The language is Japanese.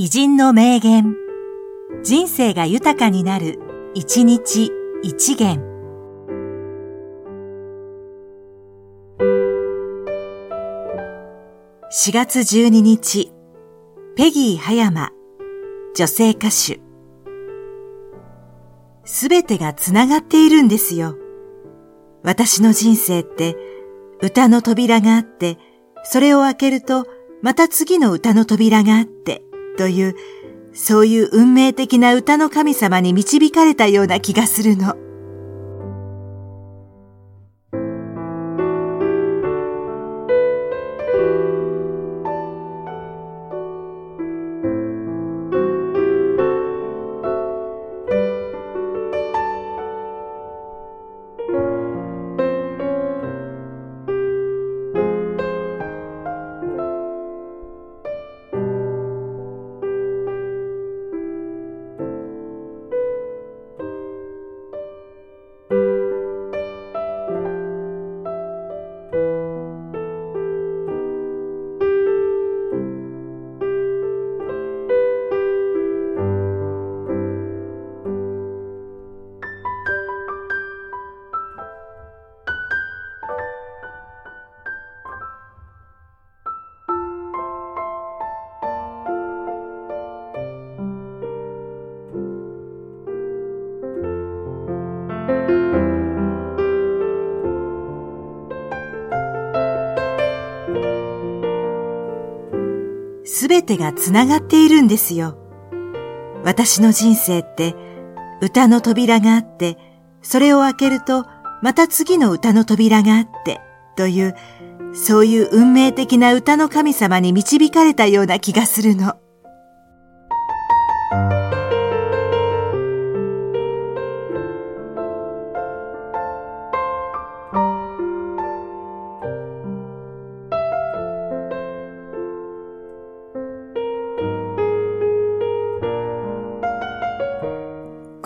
偉人の名言。人生が豊かになる、一日一元。4月12日、ペギー葉山、女性歌手。すべてがつながっているんですよ。私の人生って歌の扉があって、それを開けるとまた次の歌の扉があって、という、そういう運命的な歌の神様に導かれたような気がするの。すべてがつながっているんですよ。私の人生って歌の扉があって、それを開けるとまた次の歌の扉があって、という、そういう運命的な歌の神様に導かれたような気がするの。